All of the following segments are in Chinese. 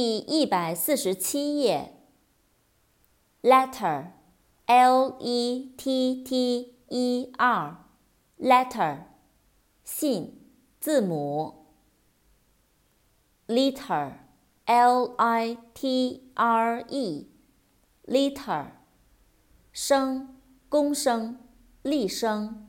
第一百四十七页。letter，l-e-t-t-e-r，letter，信，字母。liter，l-i-t-r-e，liter，声，公声，厉声。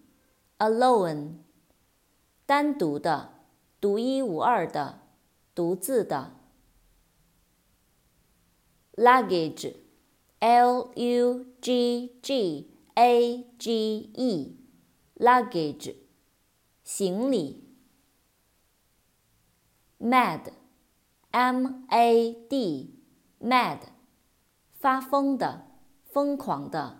alone，单独的，独一无二的。独自的。luggage，l-u-g-g-a-g-e，luggage，行李。mad，m-a-d，mad，发疯的，疯狂的。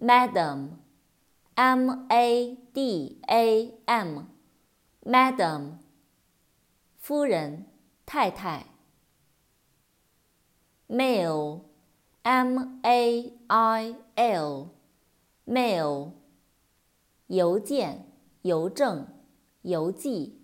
madam，m-a-d-a-m。Madam，夫人、太太。Mail，M-A-I-L，Mail，邮件、邮政、邮寄。